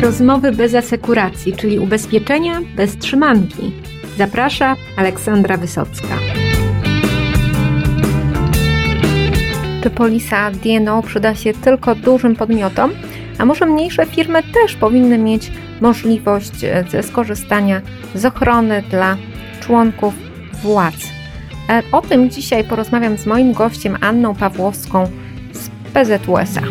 Rozmowy bez asekuracji, czyli ubezpieczenia bez trzymanki. Zaprasza Aleksandra Wysocka. Czy polisa DNO przyda się tylko dużym podmiotom? A może mniejsze firmy też powinny mieć możliwość e, skorzystania z ochrony dla członków władz? E, o tym dzisiaj porozmawiam z moim gościem Anną Pawłowską z PZUSA.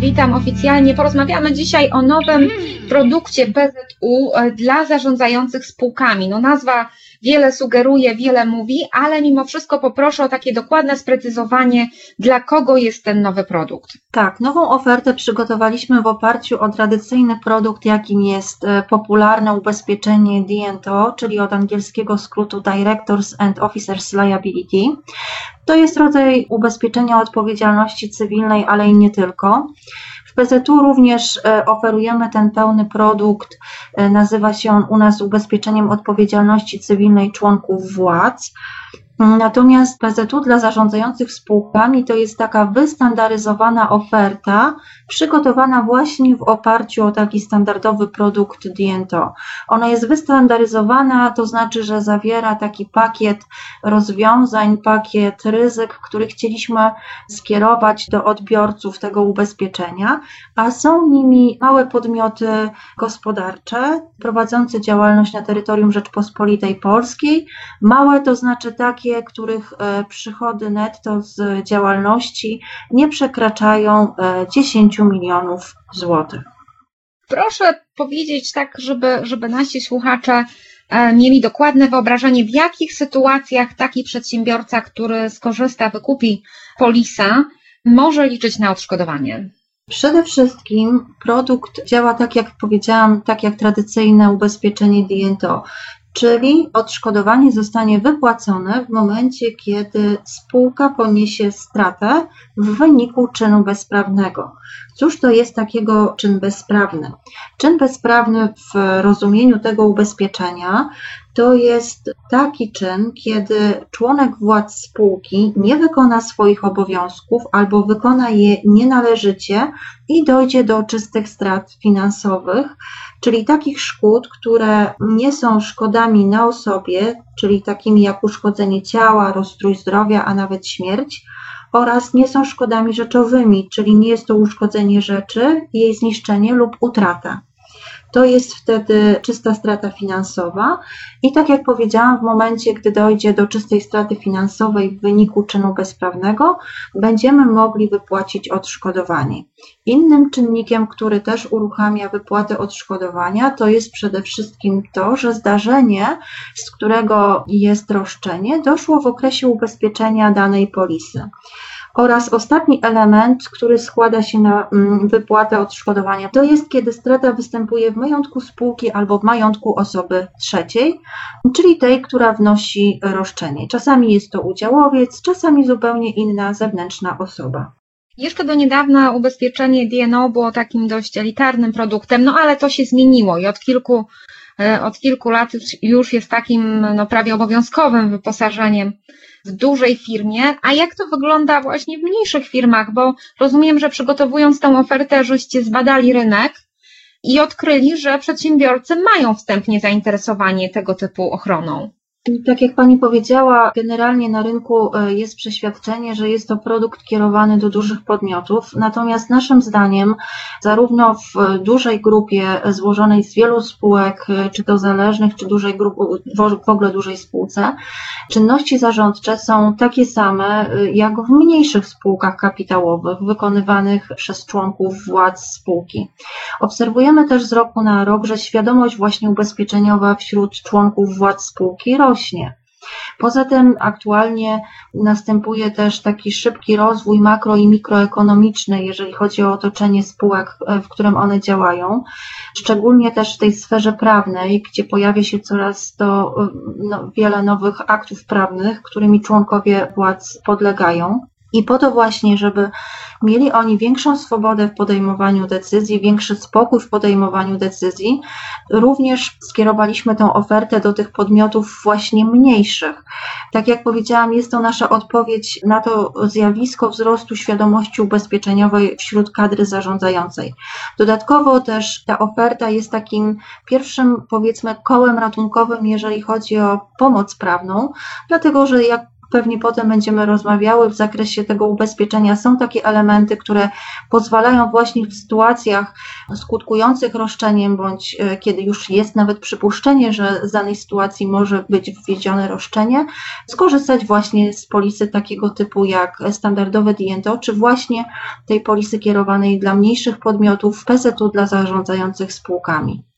Witam oficjalnie. Porozmawiamy dzisiaj o nowym produkcie PZU e, dla zarządzających spółkami. No nazwa wiele sugeruje, wiele mówi, ale mimo wszystko poproszę o takie dokładne sprecyzowanie, dla kogo jest ten nowy produkt. Tak, nową ofertę przygotowaliśmy w oparciu o tradycyjny produkt, jakim jest e, popularne ubezpieczenie D&O, czyli od angielskiego skrótu Directors and Officers Liability. To jest rodzaj ubezpieczenia odpowiedzialności cywilnej, ale i nie tylko. PZU również e, oferujemy ten pełny produkt. E, nazywa się on u nas ubezpieczeniem odpowiedzialności cywilnej członków władz. Natomiast PZU dla zarządzających spółkami to jest taka wystandaryzowana oferta, przygotowana właśnie w oparciu o taki standardowy produkt Diento. Ona jest wystandaryzowana, to znaczy, że zawiera taki pakiet rozwiązań, pakiet ryzyk, który chcieliśmy skierować do odbiorców tego ubezpieczenia, a są nimi małe podmioty gospodarcze prowadzące działalność na terytorium Rzeczpospolitej Polskiej. Małe to znaczy takie, takie, których e, przychody netto z działalności nie przekraczają 10 e, milionów złotych. Proszę powiedzieć tak, żeby, żeby nasi słuchacze e, mieli dokładne wyobrażenie, w jakich sytuacjach taki przedsiębiorca, który skorzysta, wykupi polisa, może liczyć na odszkodowanie. Przede wszystkim produkt działa tak, jak powiedziałam, tak jak tradycyjne ubezpieczenie DNTO, czyli odszkodowanie zostanie wypłacone w momencie, kiedy spółka poniesie stratę w wyniku czynu bezprawnego. Cóż to jest takiego czyn bezprawny? Czyn bezprawny w rozumieniu tego ubezpieczenia to jest taki czyn, kiedy członek władz spółki nie wykona swoich obowiązków albo wykona je nienależycie i dojdzie do czystych strat finansowych, czyli takich szkód, które nie są szkodami na osobie, czyli takimi jak uszkodzenie ciała, rozstrój zdrowia, a nawet śmierć, oraz nie są szkodami rzeczowymi, czyli nie jest to uszkodzenie rzeczy, jej zniszczenie lub utrata to jest wtedy czysta strata finansowa. I tak jak powiedziałam, w momencie, gdy dojdzie do czystej straty finansowej w wyniku czynu bezprawnego, będziemy mogli wypłacić odszkodowanie. Innym czynnikiem, który też uruchamia wypłatę odszkodowania, to jest przede wszystkim to, że zdarzenie, z którego jest roszczenie, doszło w okresie ubezpieczenia danej polisy. Oraz ostatni element, który składa się na mm, wypłatę odszkodowania, to jest kiedy strata występuje w majątku spółki albo w majątku osoby trzeciej, czyli tej, która wnosi roszczenie. Czasami jest to udziałowiec, czasami zupełnie inna zewnętrzna osoba. Jeszcze do niedawna ubezpieczenie DNO było takim dość elitarnym produktem, no ale to się zmieniło i od kilku, od kilku lat już jest takim no, prawie obowiązkowym wyposażeniem w dużej firmie, a jak to wygląda właśnie w mniejszych firmach, bo rozumiem, że przygotowując tę ofertę, żeście zbadali rynek i odkryli, że przedsiębiorcy mają wstępnie zainteresowanie tego typu ochroną. Tak jak Pani powiedziała, generalnie na rynku e, jest przeświadczenie, że jest to produkt kierowany do dużych podmiotów, natomiast naszym zdaniem, zarówno w dużej grupie złożonej z wielu spółek, e, czy to zależnych, czy dużej grupy, w ogóle dużej spółce, czynności zarządcze są takie same e, jak w mniejszych spółkach kapitałowych, wykonywanych przez członków władz spółki. Obserwujemy też z roku na rok, że świadomość właśnie ubezpieczeniowa wśród członków władz spółki rośnie. Poza tym aktualnie następuje też taki szybki rozwój makro i mikroekonomiczny, jeżeli chodzi o otoczenie spółek, w którym one działają, szczególnie też w tej sferze prawnej, gdzie pojawia się coraz to no, wiele nowych aktów prawnych, którymi członkowie władz podlegają. I po to właśnie, żeby mieli oni większą swobodę w podejmowaniu decyzji, większy spokój w podejmowaniu decyzji, również skierowaliśmy tę ofertę do tych podmiotów właśnie mniejszych. Tak jak powiedziałam, jest to nasza odpowiedź na to zjawisko wzrostu świadomości ubezpieczeniowej wśród kadry zarządzającej. Dodatkowo też ta oferta jest takim pierwszym, powiedzmy, kołem ratunkowym, jeżeli chodzi o pomoc prawną, dlatego że jak pewnie potem będziemy rozmawiały w zakresie tego ubezpieczenia. Są takie elementy, które pozwalają właśnie w sytuacjach skutkujących roszczeniem, bądź e, kiedy już jest nawet przypuszczenie, że z danej sytuacji może być wwiedzione roszczenie, skorzystać właśnie z polisy takiego typu jak standardowe DNTO, czy właśnie tej polisy kierowanej dla mniejszych podmiotów PZU dla zarządzających spółkami.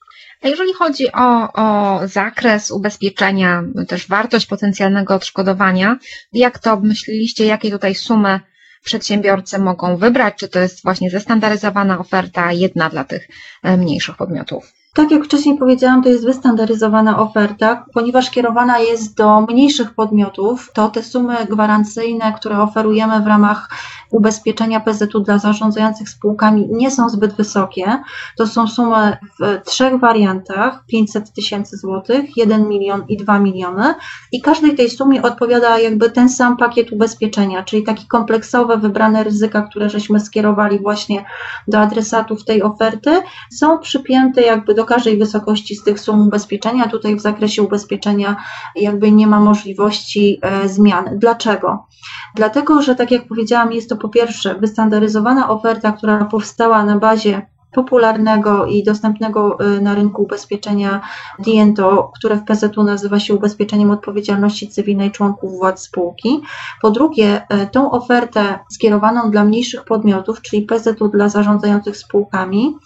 Jeżeli chodzi o, o zakres ubezpieczenia, też wartość potencjalnego odszkodowania, jak to obmyśliliście, jakie tutaj sumy przedsiębiorcy mogą wybrać? Czy to jest właśnie zestandaryzowana oferta, jedna dla tych e, mniejszych podmiotów? Tak jak wcześniej powiedziałam, to jest wystandaryzowana oferta, ponieważ kierowana jest do mniejszych podmiotów, to te sumy gwarancyjne, które oferujemy w ramach ubezpieczenia PZU dla zarządzających spółkami nie są zbyt wysokie. To są sumy w trzech wariantach: 500 tysięcy złotych, 1 milion i 2 miliony. I każdej tej sumie odpowiada jakby ten sam pakiet ubezpieczenia, czyli taki kompleksowe, wybrane ryzyka, które żeśmy skierowali właśnie do adresatów tej oferty, są przypięte jakby do każdej wysokości z tych sum ubezpieczenia. Tutaj w zakresie ubezpieczenia jakby nie ma możliwości e, zmian. Dlaczego? Dlatego, że tak jak powiedziałam, jest to po pierwsze wystandaryzowana oferta, która powstała na bazie popularnego i dostępnego y, na rynku ubezpieczenia DIENTO, które w PZU nazywa się ubezpieczeniem odpowiedzialności cywilnej członków władz spółki. Po drugie, y, tą ofertę skierowaną dla mniejszych podmiotów, czyli PZU dla zarządzających spółkami,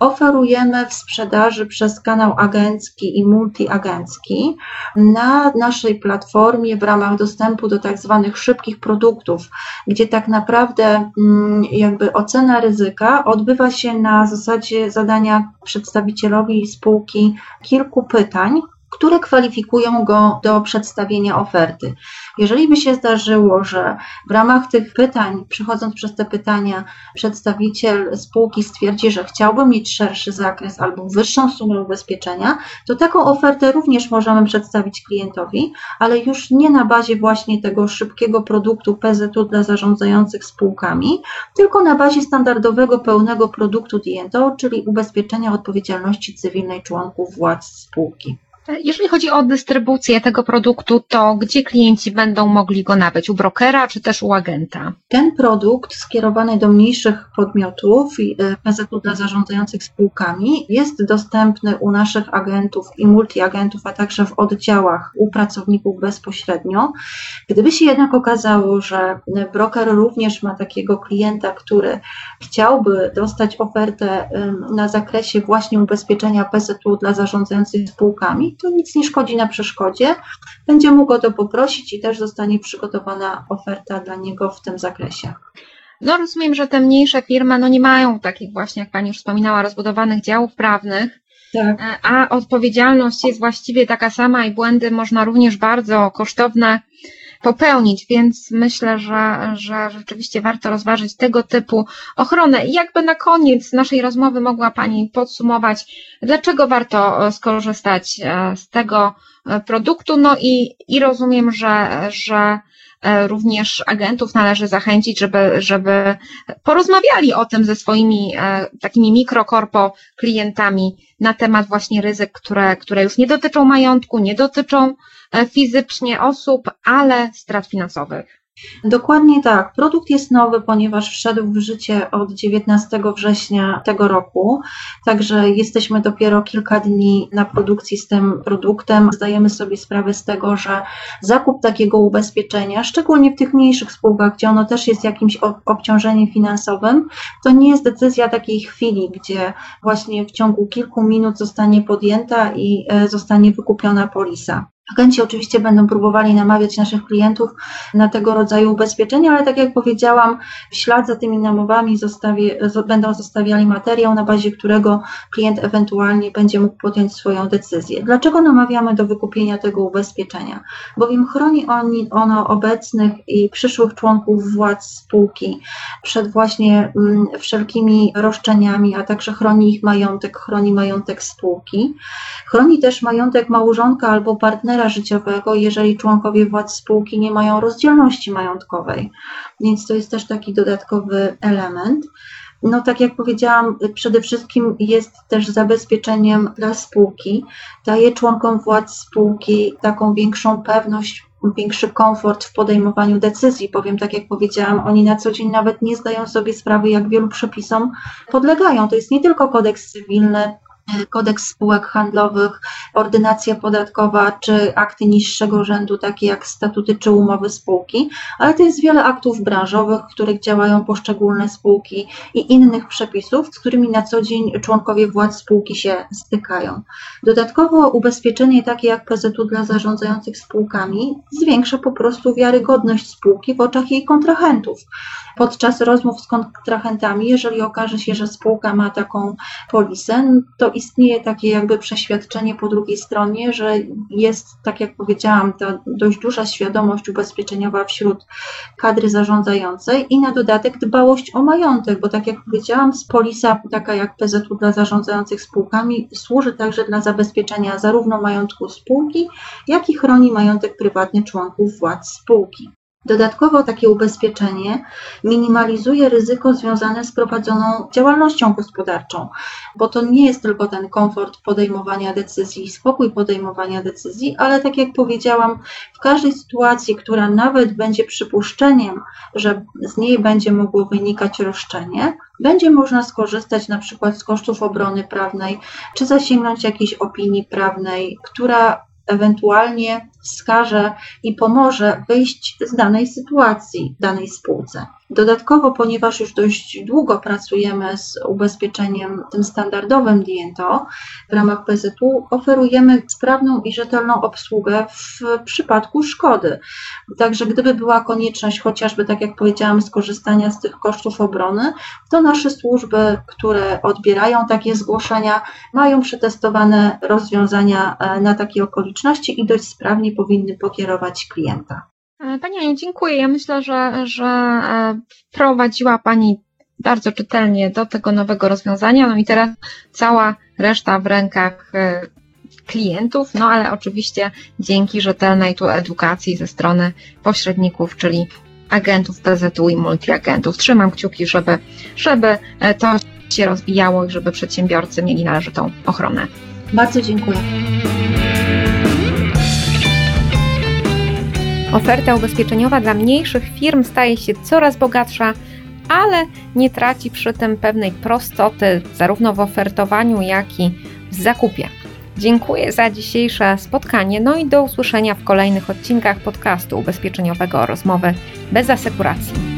oferujemy w sprzedaży przez kanał agencki i multiagencki na naszej platformie w ramach dostępu do tak zwanych szybkich produktów, gdzie tak naprawdę mm, jakby ocena ryzyka odbywa się na zasadzie zadania przedstawicielowi spółki kilku pytań, które kwalifikują go do przedstawienia oferty. Jeżeli by się zdarzyło, że w ramach tych pytań, przechodząc przez te pytania, przedstawiciel spółki stwierdzi, że chciałby mieć szerszy zakres albo wyższą sumę ubezpieczenia, to taką ofertę również możemy przedstawić klientowi, ale już nie na bazie właśnie tego szybkiego produktu PZU dla zarządzających spółkami, tylko na bazie standardowego pełnego produktu DNTO, czyli ubezpieczenia odpowiedzialności cywilnej członków władz spółki. Jeżeli chodzi o dystrybucję tego produktu, to gdzie klienci będą mogli go nabyć? U brokera czy też u agenta? Ten produkt skierowany do mniejszych podmiotów, e, PZU dla zarządzających spółkami, jest dostępny u naszych agentów i multiagentów, a także w oddziałach u pracowników bezpośrednio. Gdyby się jednak okazało, że broker również ma takiego klienta, który chciałby dostać ofertę na zakresie właśnie ubezpieczenia PZU dla zarządzających spółkami, to nic nie szkodzi na przeszkodzie. Będzie mógł o to poprosić i też zostanie przygotowana oferta dla niego w tym zakresie. No rozumiem, że te mniejsze firmy no nie mają takich właśnie, jak Pani już wspominała, rozbudowanych działów prawnych, tak. A odpowiedzialność jest właściwie taka sama i błędy można również bardzo kosztowne popełnić, więc myślę, że, że rzeczywiście warto rozważyć tego typu ochronę. I jakby na koniec naszej rozmowy mogła Pani podsumować, dlaczego warto e, skorzystać e, z tego produktu, no i, i rozumiem, że, że również agentów należy zachęcić, żeby, żeby porozmawiali o tym ze swoimi takimi mikrokorpo klientami na temat właśnie ryzyk, które, które już nie dotyczą majątku, nie dotyczą E, fizycznie osób, ale strat finansowych. Dokładnie tak. Produkt jest nowy, ponieważ wszedł w życie od 19 września tego roku, także jesteśmy dopiero kilka dni na produkcji z tym produktem. Zdajemy sobie sprawę z tego, że zakup takiego ubezpieczenia, szczególnie w tych mniejszych spółkach, gdzie ono też jest jakimś obciążeniem finansowym, to nie jest decyzja takiej chwili, gdzie właśnie w ciągu kilku minut zostanie podjęta i e, zostanie wykupiona polisa. Agenci oczywiście będą próbowali namawiać naszych klientów na tego rodzaju ubezpieczenia, ale tak jak powiedziałam, w ślad za tymi namowami będą zostawiali materiał, na bazie którego klient ewentualnie będzie mógł podjąć swoją decyzję. Dlaczego namawiamy do wykupienia tego ubezpieczenia? Bowiem chroni oni, ono obecnych i przyszłych członków władz spółki przed właśnie mm, wszelkimi roszczeniami, a także chroni ich majątek, chroni majątek spółki. Chroni też majątek małżonka albo partnera partnera życiowego, jeżeli członkowie władz spółki nie mają rozdzielności majątkowej. Więc to jest też taki dodatkowy element. No, tak jak powiedziałam, przede wszystkim jest też zabezpieczeniem dla spółki, daje członkom władz spółki taką większą pewność, większy komfort w podejmowaniu decyzji, bowiem, tak jak powiedziałam, oni na co dzień nawet nie zdają sobie sprawy, jak wielu przepisom podlegają. To jest nie tylko kodeks cywilny, kodeks spółek handlowych, ordynacja podatkowa czy akty niższego rzędu, takie jak statuty czy umowy spółki, ale to jest wiele aktów branżowych, w których działają poszczególne spółki i innych przepisów, z którymi na co dzień członkowie władz spółki się stykają. Dodatkowo ubezpieczenie takie jak PZU dla zarządzających spółkami zwiększa po prostu wiarygodność spółki w oczach jej kontrahentów. Podczas rozmów z kontrahentami, jeżeli okaże się, że spółka ma taką polisę, to istnieje takie jakby przeświadczenie po drugiej stronie, że jest, tak jak powiedziałam, ta dość duża świadomość ubezpieczeniowa wśród kadry zarządzającej i na dodatek dbałość o majątek, bo tak jak powiedziałam, polisa taka jak PZU dla zarządzających spółkami służy także dla zabezpieczenia zarówno majątku spółki, jak i chroni majątek prywatny członków władz spółki. Dodatkowo takie ubezpieczenie minimalizuje ryzyko związane z prowadzoną działalnością gospodarczą, bo to nie jest tylko ten komfort podejmowania decyzji, spokój podejmowania decyzji, ale tak jak powiedziałam, w każdej sytuacji, która nawet będzie przypuszczeniem, że z niej będzie mogło wynikać roszczenie, będzie można skorzystać na przykład z kosztów obrony prawnej, czy zasięgnąć jakiejś opinii prawnej, która ewentualnie wskaże i pomoże wyjść z danej sytuacji, danej spółce. Dodatkowo, ponieważ już dość długo pracujemy z ubezpieczeniem tym standardowym DNTO, w ramach PZU oferujemy sprawną i rzetelną obsługę w przypadku szkody. Także gdyby była konieczność chociażby, tak jak powiedziałam, skorzystania z tych kosztów obrony, to nasze służby, które odbierają takie zgłoszenia, mają przetestowane rozwiązania e, na takie okoliczności i dość sprawnie powinny pokierować klienta. E, Pani Aniu, dziękuję. Ja myślę, że, że e, wprowadziła Pani bardzo czytelnie do tego nowego rozwiązania. No i teraz cała reszta w rękach e, klientów, no ale oczywiście dzięki rzetelnej tu edukacji ze strony pośredników, czyli agentów PZU i multiagentów. Trzymam kciuki, żeby, żeby to się rozwijało i żeby przedsiębiorcy mieli należytą ochronę. Bardzo dziękuję. Oferta ubezpieczeniowa dla mniejszych firm staje się coraz bogatsza, ale nie traci przy tym pewnej prostoty zarówno w ofertowaniu, jak i w zakupie. Dziękuję za dzisiejsze spotkanie, no i do usłyszenia w kolejnych odcinkach podcastu ubezpieczeniowego Rozmowy bez asekuracji.